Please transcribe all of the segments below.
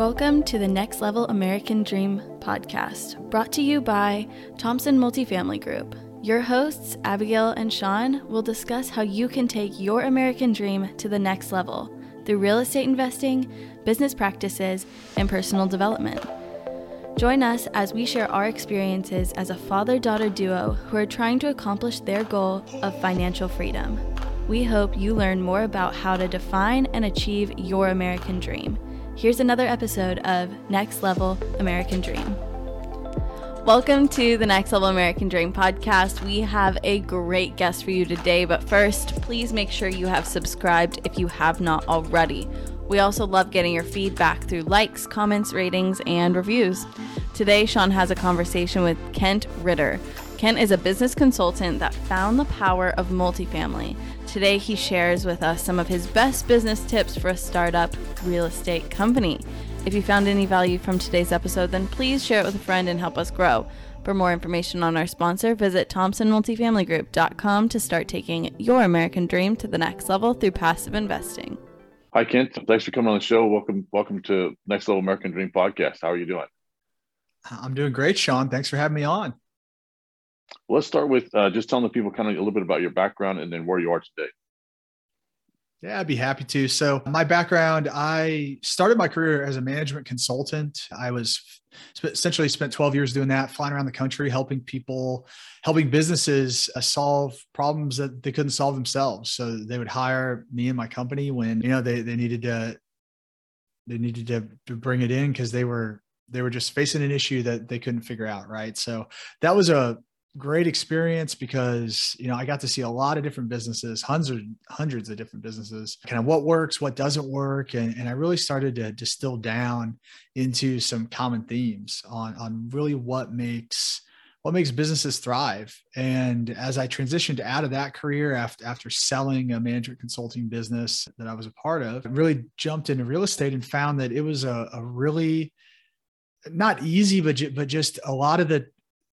Welcome to the Next Level American Dream podcast, brought to you by Thompson Multifamily Group. Your hosts, Abigail and Sean, will discuss how you can take your American dream to the next level through real estate investing, business practices, and personal development. Join us as we share our experiences as a father daughter duo who are trying to accomplish their goal of financial freedom. We hope you learn more about how to define and achieve your American dream. Here's another episode of Next Level American Dream. Welcome to the Next Level American Dream podcast. We have a great guest for you today, but first, please make sure you have subscribed if you have not already. We also love getting your feedback through likes, comments, ratings, and reviews. Today, Sean has a conversation with Kent Ritter. Kent is a business consultant that found the power of multifamily. Today, he shares with us some of his best business tips for a startup real estate company. If you found any value from today's episode, then please share it with a friend and help us grow. For more information on our sponsor, visit thompsonmultifamilygroup.com to start taking your American dream to the next level through passive investing. Hi, Kent. Thanks for coming on the show. Welcome, welcome to Next Level American Dream podcast. How are you doing? I'm doing great, Sean. Thanks for having me on. Let's start with uh, just telling the people kind of a little bit about your background and then where you are today. Yeah, I'd be happy to. So, my background, I started my career as a management consultant. I was essentially spent 12 years doing that, flying around the country, helping people, helping businesses uh, solve problems that they couldn't solve themselves. So, they would hire me and my company when, you know, they, they needed to, they needed to, to bring it in because they were, they were just facing an issue that they couldn't figure out. Right. So, that was a, great experience because you know I got to see a lot of different businesses, hundreds hundreds of different businesses, kind of what works, what doesn't work, and, and I really started to distill down into some common themes on on really what makes what makes businesses thrive. And as I transitioned out of that career after after selling a management consulting business that I was a part of, I really jumped into real estate and found that it was a, a really not easy, but but just a lot of the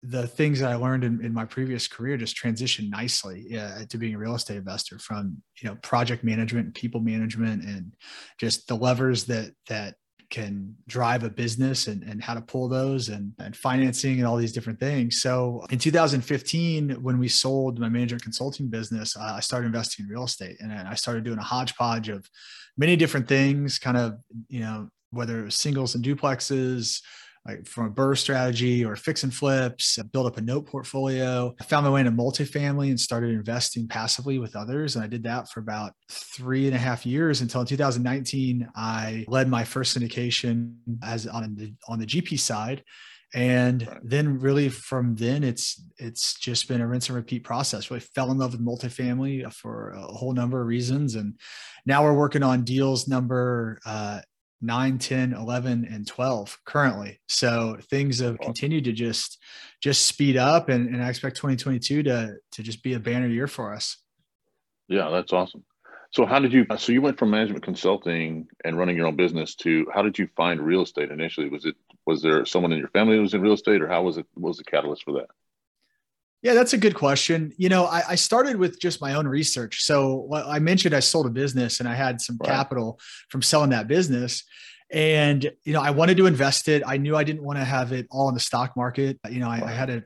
the things that I learned in, in my previous career just transitioned nicely uh, to being a real estate investor from you know project management, people management, and just the levers that that can drive a business and, and how to pull those and, and financing and all these different things. So in 2015, when we sold my management consulting business, uh, I started investing in real estate and I started doing a hodgepodge of many different things, kind of, you know, whether it was singles and duplexes, like from a BRRRR strategy or fix and flips, build up a note portfolio. I found my way into multifamily and started investing passively with others. And I did that for about three and a half years until in 2019, I led my first syndication as on the, on the GP side. And then really from then it's it's just been a rinse and repeat process. Really fell in love with multifamily for a whole number of reasons. And now we're working on deals number uh, 9 10 11 and 12 currently. So things have continued to just just speed up and, and i expect 2022 to to just be a banner year for us. Yeah that's awesome. So how did you so you went from management consulting and running your own business to how did you find real estate initially? Was it was there someone in your family who was in real estate or how was it what was the catalyst for that yeah, that's a good question. You know, I, I, started with just my own research. So I mentioned I sold a business and I had some right. capital from selling that business. And, you know, I wanted to invest it. I knew I didn't want to have it all in the stock market. You know, I, I had a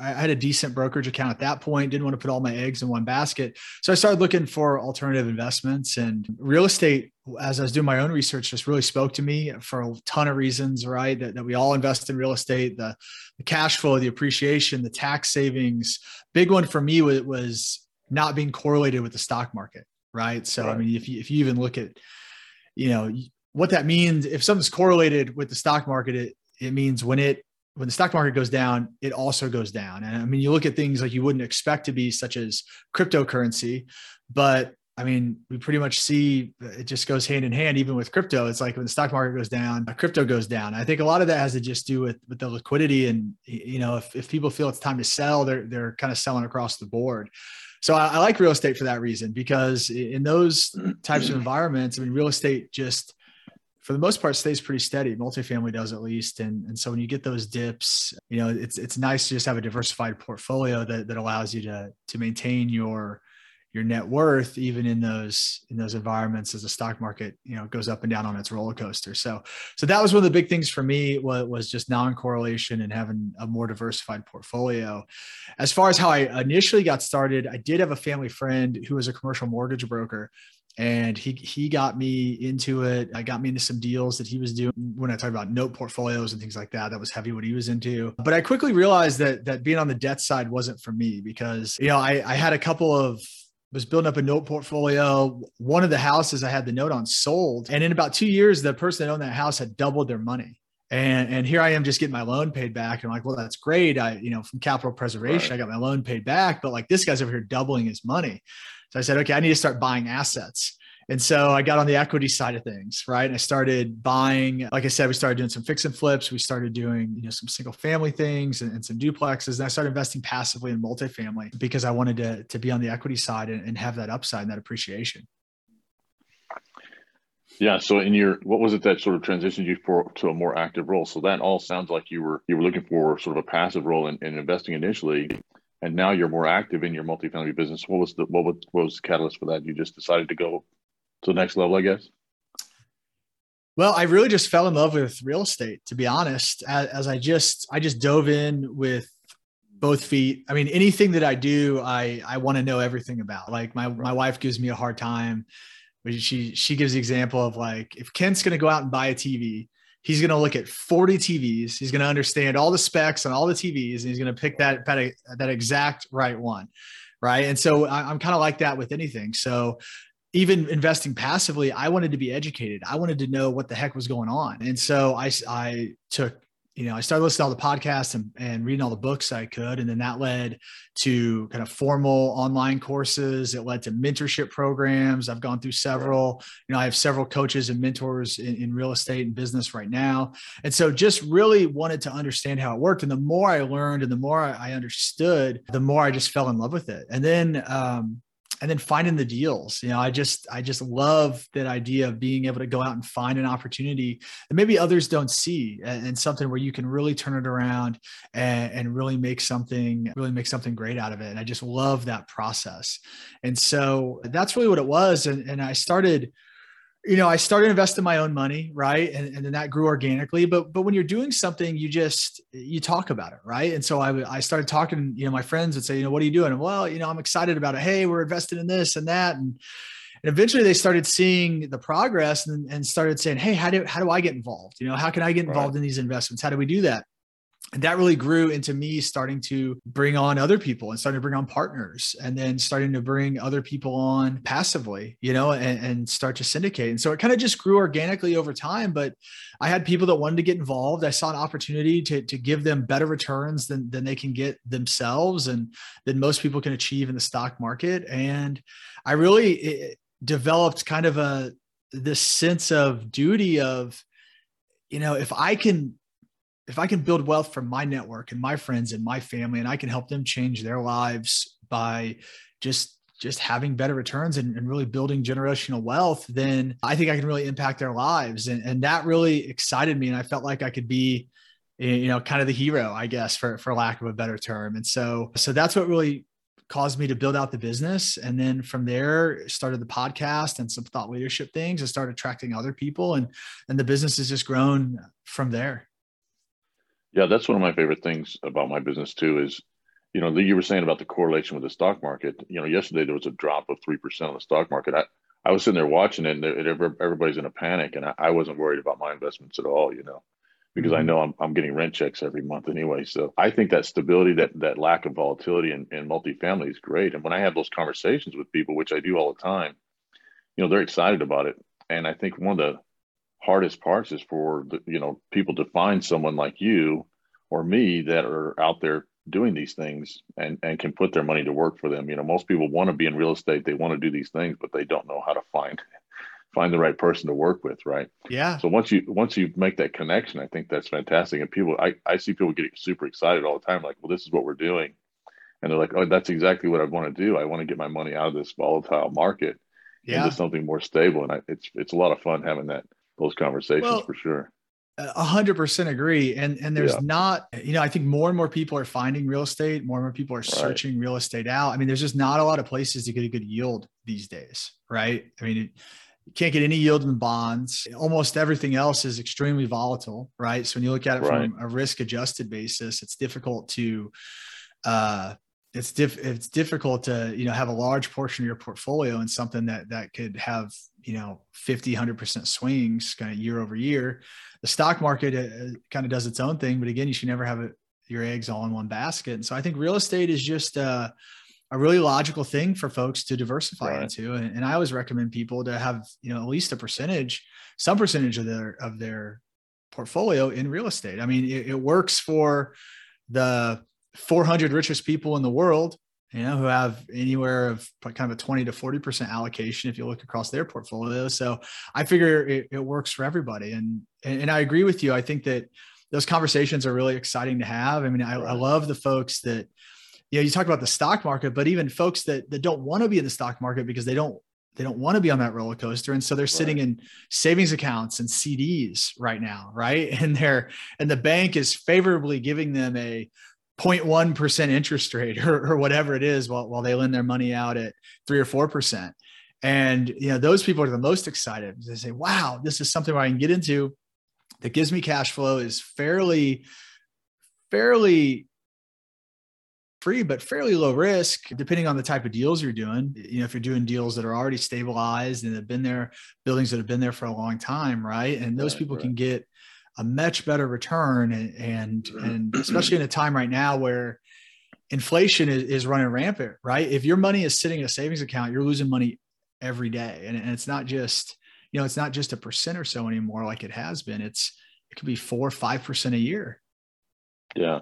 I had a decent brokerage account at that point, didn't want to put all my eggs in one basket. So I started looking for alternative investments and real estate, as I was doing my own research, just really spoke to me for a ton of reasons, right? That, that we all invest in real estate, the, the cash flow, the appreciation, the tax savings. Big one for me was, was not being correlated with the stock market, right? So, right. I mean, if you, if you even look at, you know, what that means, if something's correlated with the stock market, it, it means when it when the stock market goes down, it also goes down. And I mean, you look at things like you wouldn't expect to be such as cryptocurrency, but I mean, we pretty much see it just goes hand in hand, even with crypto. It's like when the stock market goes down, uh, crypto goes down. I think a lot of that has to just do with, with the liquidity. And, you know, if, if people feel it's time to sell, they're, they're kind of selling across the board. So I, I like real estate for that reason, because in those types of environments, I mean, real estate just, for the most part stays pretty steady. Multifamily does at least. And, and so when you get those dips, you know, it's it's nice to just have a diversified portfolio that, that allows you to to maintain your your net worth even in those in those environments as the stock market you know goes up and down on its roller coaster so so that was one of the big things for me was, was just non-correlation and having a more diversified portfolio as far as how i initially got started i did have a family friend who was a commercial mortgage broker and he he got me into it. I got me into some deals that he was doing when I talk about note portfolios and things like that. That was heavy what he was into. But I quickly realized that that being on the debt side wasn't for me because you know I, I had a couple of was building up a note portfolio. One of the houses I had the note on sold, and in about two years, the person that owned that house had doubled their money. And and here I am just getting my loan paid back. And I'm like, well, that's great. I, you know, from capital preservation, right. I got my loan paid back, but like this guy's over here doubling his money. So I said, okay, I need to start buying assets. And so I got on the equity side of things, right? And I started buying, like I said, we started doing some fix and flips. We started doing, you know, some single family things and, and some duplexes. And I started investing passively in multifamily because I wanted to, to be on the equity side and, and have that upside and that appreciation. Yeah. So in your, what was it that sort of transitioned you for to a more active role? So that all sounds like you were, you were looking for sort of a passive role in, in investing initially and now you're more active in your multifamily business. What was the what was, what was the catalyst for that? You just decided to go to the next level, I guess. Well, I really just fell in love with real estate, to be honest. As, as I just I just dove in with both feet. I mean, anything that I do, I I want to know everything about. Like my my wife gives me a hard time. She she gives the example of like if Kent's going to go out and buy a TV, he's going to look at 40 TVs. He's going to understand all the specs on all the TVs, and he's going to pick that that, exact right one, right? And so I'm kind of like that with anything. So even investing passively, I wanted to be educated. I wanted to know what the heck was going on, and so I I took you know, I started listening to all the podcasts and, and reading all the books I could. And then that led to kind of formal online courses. It led to mentorship programs. I've gone through several, you know, I have several coaches and mentors in, in real estate and business right now. And so just really wanted to understand how it worked. And the more I learned and the more I understood, the more I just fell in love with it. And then, um, and then finding the deals. You know i just i just love that idea of being able to go out and find an opportunity that maybe others don't see and, something where you can really turn it around and, and really make something really make something great out of it. And i just love that process. And so that's really what it was. And, and i started you know, I started investing my own money, right? And, and then that grew organically. But but when you're doing something, you just you talk about it, right? And so I I started talking, you know, my friends would say, you know, what are you doing? And well, you know, I'm excited about it. Hey, we're invested in this and that. And and eventually they started seeing the progress and, and started saying, hey, how do how do I get involved? You know, how can I get involved right. in these investments? How do we do that? And that really grew into me starting to bring on other people and starting to bring on partners and then starting to bring other people on passively you know and, and start to syndicate. And so it kind of just grew organically over time but i had people that wanted to get involved. I saw an opportunity to, to give them better returns than, than they can get themselves and than most people can achieve in the stock market. And i really developed kind of a this sense of duty of you know if i can if I can build wealth from my network and my friends and my family, and I can help them change their lives by just just having better returns and, and, really building generational wealth, then I think I can really impact their lives. And, and that really excited me. And I felt like I could be, you know, kind of the hero, I guess, for, for lack of a better term. And so, so that's what really caused me to build out the business. And then from there started the podcast and some thought leadership things and started attracting other people. And, and the business has just grown from there. Yeah, that's one of my favorite things about my business too. Is you know, that you were saying about the correlation with the stock market. You know, yesterday there was a drop of three percent on the stock market. I, I was sitting there watching it, and everybody's in a panic, and I, I wasn't worried about my investments at all. You know, because I mm-hmm. know I'm, I'm getting rent checks every month anyway. So I think that stability, that that lack of volatility in, in multifamily is great. And when I have those conversations with people, which I do all the time, you know, they're excited about it. And I think one of the hardest parts is for the, you know people to find someone like you or me that are out there doing these things and and can put their money to work for them. You know most people want to be in real estate. They want to do these things but they don't know how to find find the right person to work with right? Yeah. So once you once you make that connection i think that's fantastic. And people i i see people getting super excited all the time like well this is what we're doing. And they're like oh that's exactly what i want to do. I want to get my money out of this volatile market yeah. into something more stable. And I, it's it's a lot of fun having that those conversations well, for sure. A hundred percent agree. And and there's yeah. not, you know, I think more and more people are finding real estate, more and more people are searching right. real estate out. I mean, there's just not a lot of places to get a good yield these days, right? I mean, it, you can't get any yield in bonds. Almost everything else is extremely volatile, right? So when you look at it right. from a risk adjusted basis, it's difficult to uh it's diff it's difficult to you know have a large portion of your portfolio in something that that could have you know 50 100% swings kind of year over year. The stock market uh, kind of does its own thing but again you should never have it, your eggs all in one basket. And so i think real estate is just uh, a really logical thing for folks to diversify right. into. And, and i always recommend people to have you know at least a percentage some percentage of their of their portfolio in real estate. I mean it, it works for the 400 richest people in the world, you know, who have anywhere of kind of a 20 to 40% allocation if you look across their portfolio. So I figure it, it works for everybody. And, and, and I agree with you. I think that those conversations are really exciting to have. I mean, I, I love the folks that, you know, you talk about the stock market, but even folks that, that don't want to be in the stock market because they don't they don't want to be on that roller coaster and so they're sitting in savings accounts and cds right now right and they're and the bank is favorably giving them a 0.1% interest rate or, or whatever it is while, while they lend their money out at three or 4%. And, you know, those people are the most excited. They say, wow, this is something where I can get into that gives me cash flow is fairly, fairly free, but fairly low risk, depending on the type of deals you're doing. You know, if you're doing deals that are already stabilized and have been there, buildings that have been there for a long time, right? And those right, people right. can get a much better return and and, mm-hmm. and especially in a time right now where inflation is, is running rampant right? If your money is sitting in a savings account you're losing money every day. And, and it's not just you know it's not just a percent or so anymore like it has been. It's it could be four or five percent a year. Yeah.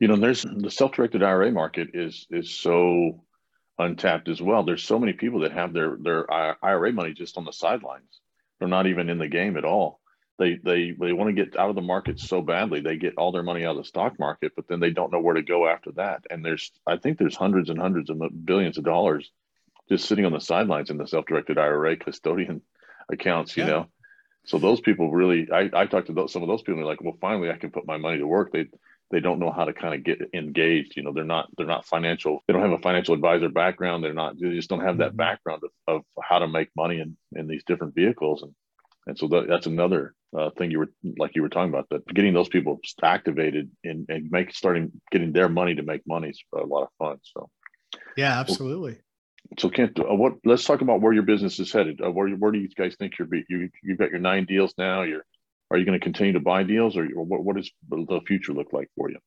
You know there's the self-directed ira market is is so untapped as well. There's so many people that have their their ira money just on the sidelines. They're not even in the game at all they they they want to get out of the market so badly they get all their money out of the stock market but then they don't know where to go after that and there's i think there's hundreds and hundreds of billions of dollars just sitting on the sidelines in the self-directed ira custodian accounts you yeah. know so those people really i i talked to those, some of those people they're like well finally i can put my money to work they they don't know how to kind of get engaged you know they're not they're not financial they don't have a financial advisor background they're not they just don't have that mm-hmm. background of, of how to make money in in these different vehicles and and so that, that's another uh, thing you were like you were talking about that getting those people activated and, and make starting getting their money to make money is a lot of fun. So yeah, absolutely. So Kent, uh, what? Let's talk about where your business is headed. Uh, where where do you guys think you're? You you've got your nine deals now. You're are you going to continue to buy deals, or what? What does the future look like for you?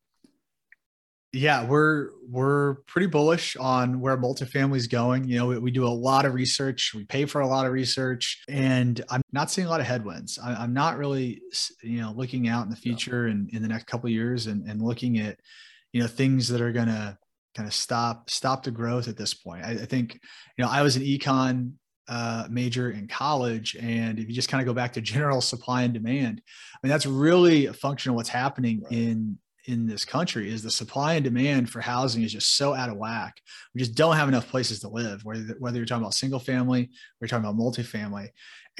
Yeah we're we're pretty bullish on where multifamily is going. You know we, we, do a lot of research. We pay for a lot of research and i'm not seeing a lot of headwinds. I, am not really you know looking out in the future and in the next couple years and, and looking at you know things that are going to kind of stop stop the growth at this point. I, I think you know i was an econ uh, major in college. And if you just kind of go back to general supply and demand, I mean, that's really a function of what's happening in in this country is the supply and demand for housing is just so out of whack. We just don't have enough places to live, whether, whether you're talking about single family or you're talking about multifamily.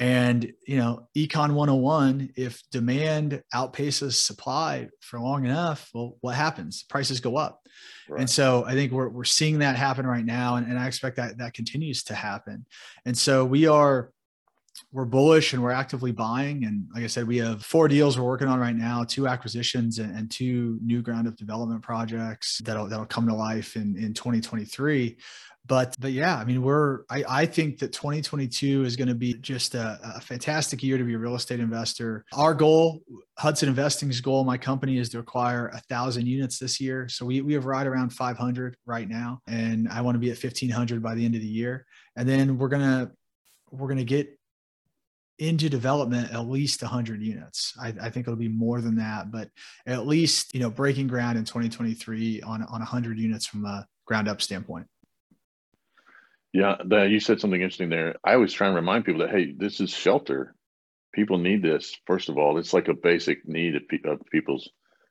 And, you know, Econ 101, if demand outpaces supply for long enough, well, what happens? Prices go up. Right. And so I think we're, we're seeing that happen right now. And, and I expect that that continues to happen. And so we are, we're bullish and we're actively buying. And like I said, we have four deals we're working on right now, two acquisitions and, and two new ground up development projects that'll that'll come to life in, in 2023. But but yeah, I mean, we're I, I think that 2022 is going to be just a, a fantastic year to be a real estate investor. Our goal, Hudson Investing's goal, my company is to acquire a thousand units this year. So we, we have right around 500 right now. And I want to be at 1500 by the end of the year. And then we're gonna we're to get into development at least 100 units. I, I, think it'll be more than that, but at least you know breaking ground in 2023 on on 100 units from a ground up standpoint. Yeah, the, you said something interesting there. I always try and remind people that hey, this is shelter. People need this. First of all, it's like a basic need of, pe- of people's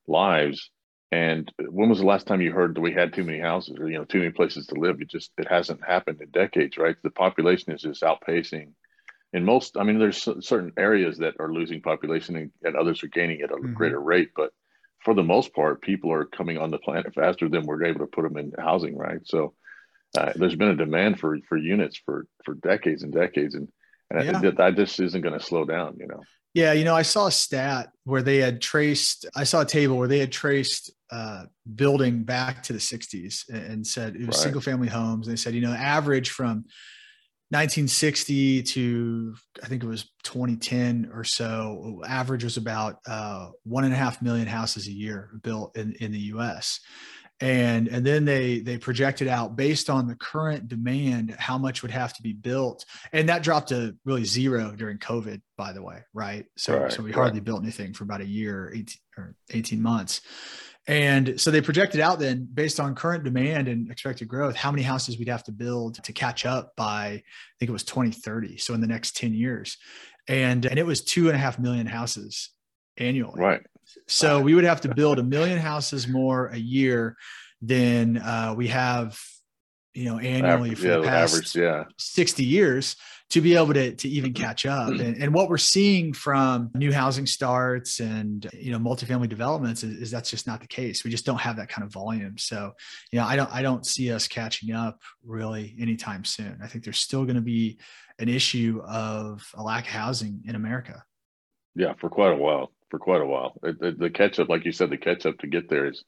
lives. And when was the last time you heard that we had too many houses or you know too many places to live? It just it hasn't happened in decades, right? The population is just outpacing in most, I mean, there's certain areas that are losing population and, and others are gaining at a mm-hmm. greater rate, but for the most part, people are coming on the planet faster than we're able to put them in housing, right? So uh, there's been a demand for for units for for decades and decades, and and yeah. that, that just isn't going to slow down, you know. Yeah, you know, I saw a stat where they had traced. I saw a table where they had traced uh, building back to the '60s and said it was right. single family homes. and They said, you know, average from 1960 to I think it was 2010 or so, average was about uh, one and a half million houses a year built in, in the U.S and and then they they projected out based on the current demand how much would have to be built. And that dropped to really zero during covid by the way right? So right, so we hardly built anything for about a year 18 or 18 months and so they projected out then based on current demand and expected growth how many houses we'd have to build to catch up by i think it was 2030 so in the next 10 years. And and it was two and a half million houses annually. Right. So we would have to build a million houses more a year than uh, we have, you know, annually for yeah, the past average, yeah. 60 years to be able to, to even mm-hmm. catch up. Mm-hmm. And, and, what we're seeing from new housing starts and, you know, multifamily developments is, is, that's just not the case. We just don't have that kind of volume. So, you know, I don't, I don't see us catching up really anytime soon. I think there's still going to be an issue of a lack of housing in America. Yeah, for quite a while for quite a while. The, the catch up, like you said, the catch up to get there is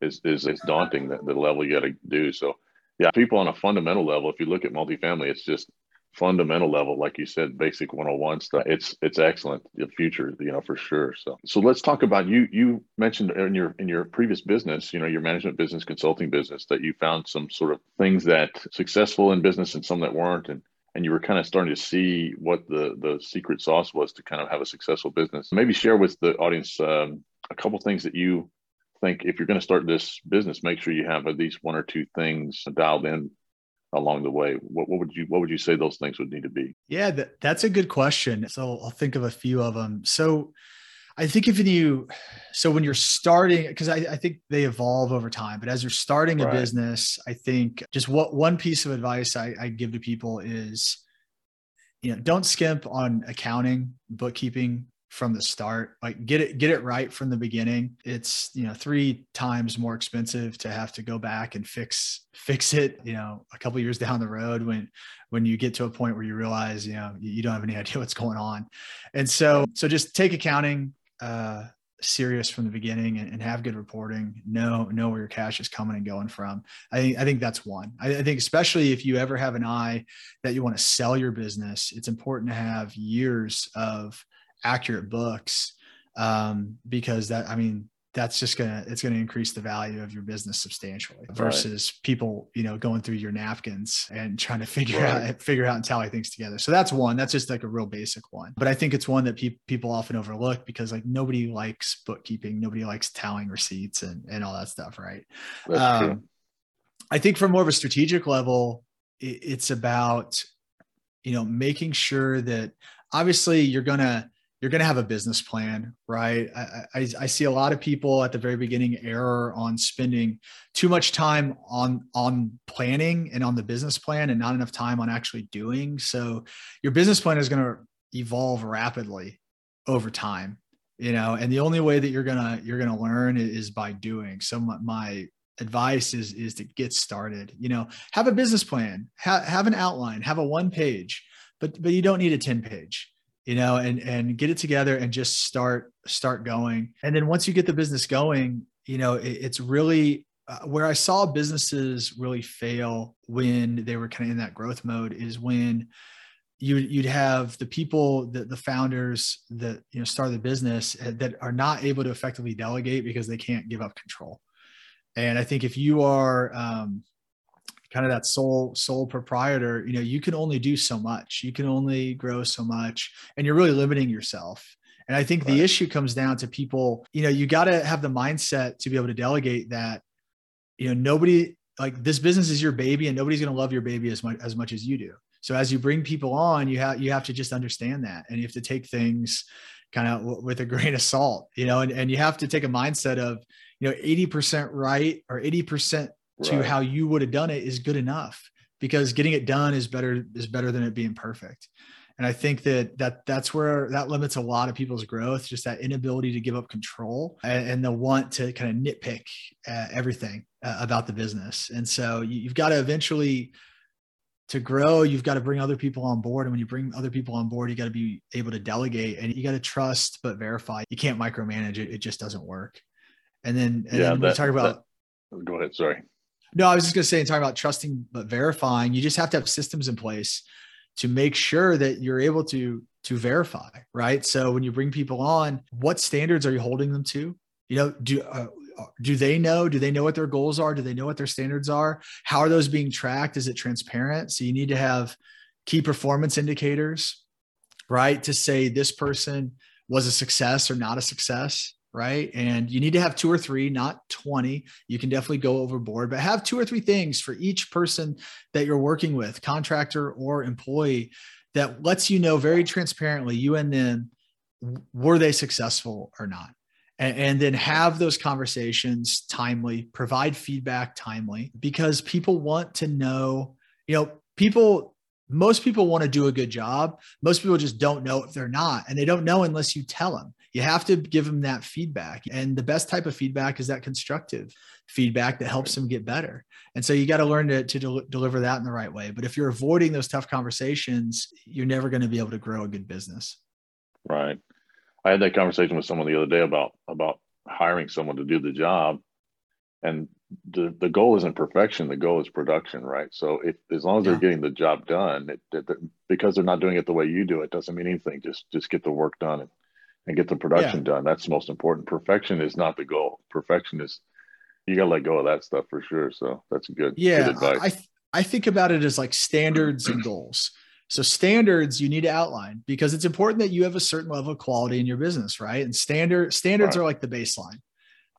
is is, is daunting. The, the level you got to do. So, yeah, people on a fundamental level. If you look at multifamily, it's just fundamental level, like you said, basic 101 stuff. It's it's excellent. The future, you know, for sure. So so let's talk about you. You mentioned in your in your previous business, you know, your management business, consulting business, that you found some sort of things that successful in business and some that weren't, and and you were kind of starting to see what the the secret sauce was to kind of have a successful business. Maybe share with the audience um, a couple things that you think if you're going to start this business, make sure you have at least one or two things dialed in along the way. What, what would you what would you say those things would need to be? Yeah, that, that's a good question. So I'll think of a few of them. So I think if you, so when you're starting, because I, I, think they evolve over time, but as you're starting a business, I think just what one piece of advice I, I give to people is, you know, don't skimp on accounting, bookkeeping from the start like get it get it right from the beginning it's you know three times more expensive to have to go back and fix fix it you know a couple years down the road when when you get to a point where you realize you know you don't have any idea what's going on and so so just take accounting uh, serious from the beginning and, and, have good reporting. Know know where your cash is coming and going from. I think I think that's one. I, I think especially if you ever have an eye that you want to sell your business, it's important to have years of accurate books um, because that I mean that's just gonna it's gonna increase the value of your business substantially versus right. people you know going through your napkins and trying to figure right. out figure out and tally things together so that's one that's just like a real basic one but i think it's one that pe- people often overlook because like nobody likes bookkeeping nobody likes tallying receipts and and all that stuff right um, i think from more of a strategic level it, it's about you know making sure that obviously you're gonna you're going to have a business plan, right? I, I, I, see a lot of people at the very beginning error on spending too much time on on planning and on the business plan, and not enough time on actually doing. So your business plan is going to evolve rapidly over time, you know. And the only way that you're gonna you're gonna learn is by doing. So my, advice is is to get started. You know, have a business plan, ha- have an outline, have a one page, but but you don't need a ten page you know and and get it together and just start start going. And then once you get the business going you know it, it's really uh, where i saw businesses really fail when they were kind of in that growth mode is when you you'd have the people that the founders that you know start the business uh, that are not able to effectively delegate because they can't give up control. And i think if you are um, kind of that sole sole proprietor you know you can only do so much. You can only grow so much and you're really limiting yourself. And i think right. the issue comes down to people you know you got to have the mindset to be able to delegate that you know nobody like this business is your baby and nobody's going to love your baby as much as much as you do. So as you bring people on you have you have to just understand that and you have to take things kind of w- with a grain of salt you know and, and you have to take a mindset of you know 80% right or 80% to right. how you would have done it is good enough because getting it done is better is better than it being perfect And I think that that that's where that limits a lot of people's growth, just that inability to give up control and, and the want to kind of nitpick uh, everything uh, about the business. And so you, you've got to eventually to grow, you've got to bring other people on board. And when you bring other people on board, you got to be able to delegate and you got to trust but verify. You can't micromanage it; it just doesn't work. And then, and yeah, then that, we talk about. That, go ahead. Sorry. No, I was just going to say, in talking about trusting but verifying, you just have to have systems in place to make sure that you're able to to verify, right? So when you bring people on, what standards are you holding them to? You know, do uh, do they know? Do they know what their goals are? Do they know what their standards are? How are those being tracked? Is it transparent? So you need to have key performance indicators, right? To say this person was a success or not a success, right? And you need to have two or three, not 20. You can definitely go overboard, but have two or three things for each person that you're working with, contractor or employee, that lets you know very transparently, you and them, were they successful or not? and, and then have those conversations timely, provide feedback timely, because people want to know, you know, people most people want to do a good job. Most people just don't know if they're not, and they don't know unless you tell them. You have to give them that feedback. And the best type of feedback is that constructive feedback that helps them get better. And so you got to learn to, to del- deliver that in the right way. But if you're avoiding those tough conversations, you're never going to be able to grow a good business. Right. I had that conversation with someone the other day about about hiring someone to do the job, and the the goal isn't perfection. The goal is production, right? So if as long as yeah. they're getting the job done, it, it, because they're not doing it the way you do, it doesn't mean anything. Just just get the work done and, and get the production yeah. done. That's the most important. Perfection is not the goal. Perfection is you got to let go of that stuff for sure. So that's good. Yeah, good advice. I th- I think about it as like standards and goals. So standards you need to outline because it's important that you have a certain level of quality in your business, right? And standard standards right. are like the baseline,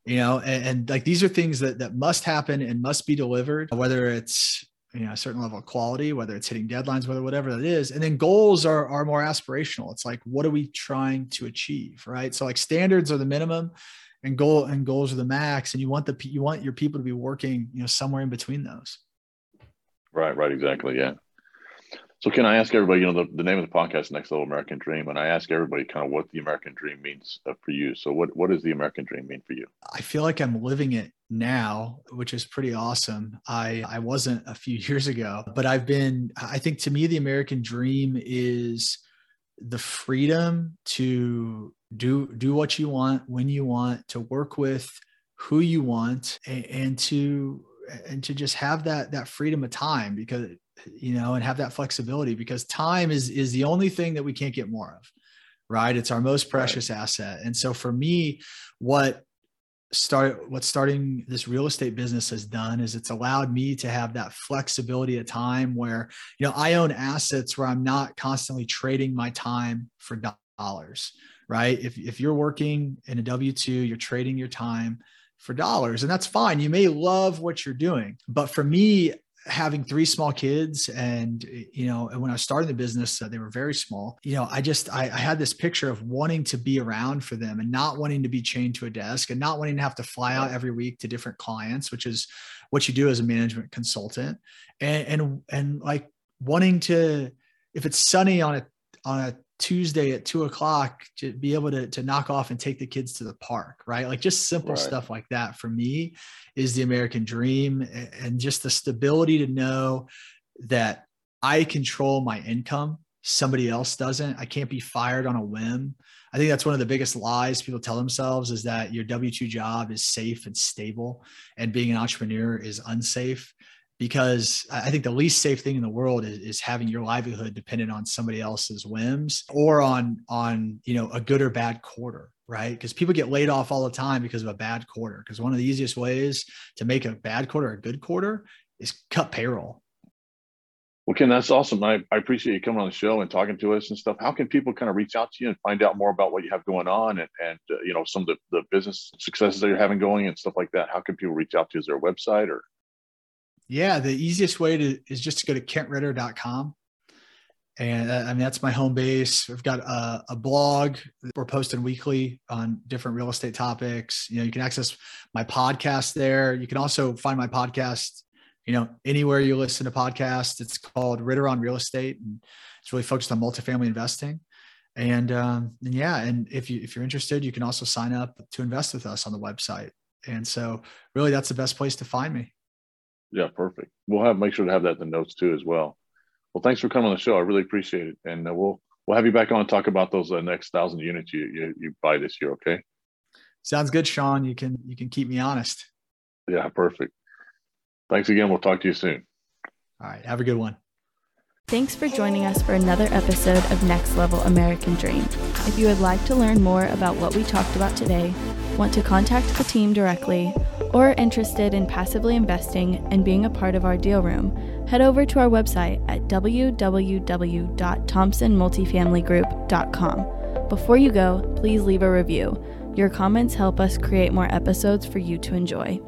you know, and, and, like these are things that that must happen and must be delivered, whether it's you know a certain level of quality, whether it's hitting deadlines, whether whatever that is. And then goals are are more aspirational. It's like what are we trying to achieve, right? So like standards are the minimum and goal and goals are the max and you want the you want your people to be working, you know, somewhere in between those. Right, right, exactly. Yeah. So can I ask everybody, you know, the, the name of the podcast, Next Level American Dream, and I ask everybody kind of what the American Dream means uh, for you. So what, what does the American Dream mean for you? I feel like I'm living it now, which is pretty awesome. I, I wasn't a few years ago, but I've been, I think to me, the American Dream is the freedom to do, do what you want, when you want, to work with who you want and, and to, and to just have that, that freedom of time because you know, and have that flexibility because time is is the only thing that we can't get more of, right? It's our most precious right. asset. And so for me, what start what starting this real estate business has done is it's allowed me to have that flexibility at time where you know I own assets where I'm not constantly trading my time for dollars, right? If if you're working in a W2, you're trading your time for dollars and that's fine you may love what you're doing but for me having three small kids and you know and when i started the business uh, they were very small. You know i just I, I, had this picture of wanting to be around for them and not wanting to be chained to a desk and not wanting to have to fly out every week to different clients which is what you do as a management consultant. And and, and like wanting to if it's sunny on a on a Tuesday at two o'clock to be able to, to knock off and take the kids to the park, right? Like just simple right. stuff like that for me is the American dream and just the stability to know that I control my income. Somebody else doesn't. I can't be fired on a whim. I think that's one of the biggest lies people tell themselves is that your W 2 job is safe and stable, and being an entrepreneur is unsafe because I think the least safe thing in the world is, is, having your livelihood dependent on somebody else's whims or on on you know a good or bad quarter, right? Because people get laid off all the time because of a bad quarter. Because one of the easiest ways to make a bad quarter a good quarter is cut payroll. Well, Ken, that's awesome. I, I appreciate you coming on the show and talking to us and stuff. How can people kind of reach out to you and find out more about what you have going on and, and uh, you know, some of the, the business successes that you're having going and stuff like that? How can people reach out to you? Is there a website or? Yeah, the easiest way to is just to go to kentritter.com. And I mean, that's my home base. We've got a, a, blog. We're posting weekly on different real estate topics. You know, you can access my podcast there. You can also find my podcast you know, anywhere you listen to podcasts. It's called Ritter on Real Estate, and it's really focused on multifamily investing. And, um, and yeah, and if you if you're interested, you can also sign up to invest with us on the website. And so, really, that's the best place to find me. Yeah, perfect. We'll have make sure to have that in the notes too as well. Well, thanks for coming on the show. I really appreciate it, and uh, we'll we'll have you back on talk about those uh, next thousand units you, you you buy this year. Okay. Sounds good, Sean. You can you can keep me honest. Yeah, perfect. Thanks again. We'll talk to you soon. All right. Have a good one. Thanks for joining us for another episode of Next Level American Dream. If you would like to learn more about what we talked about today, want to contact the team directly, or interested in passively investing and being a part of our deal room, head over to our website at www.thompsonmultifamilygroup.com. Before you go, please leave a review. Your comments help us create more episodes for you to enjoy.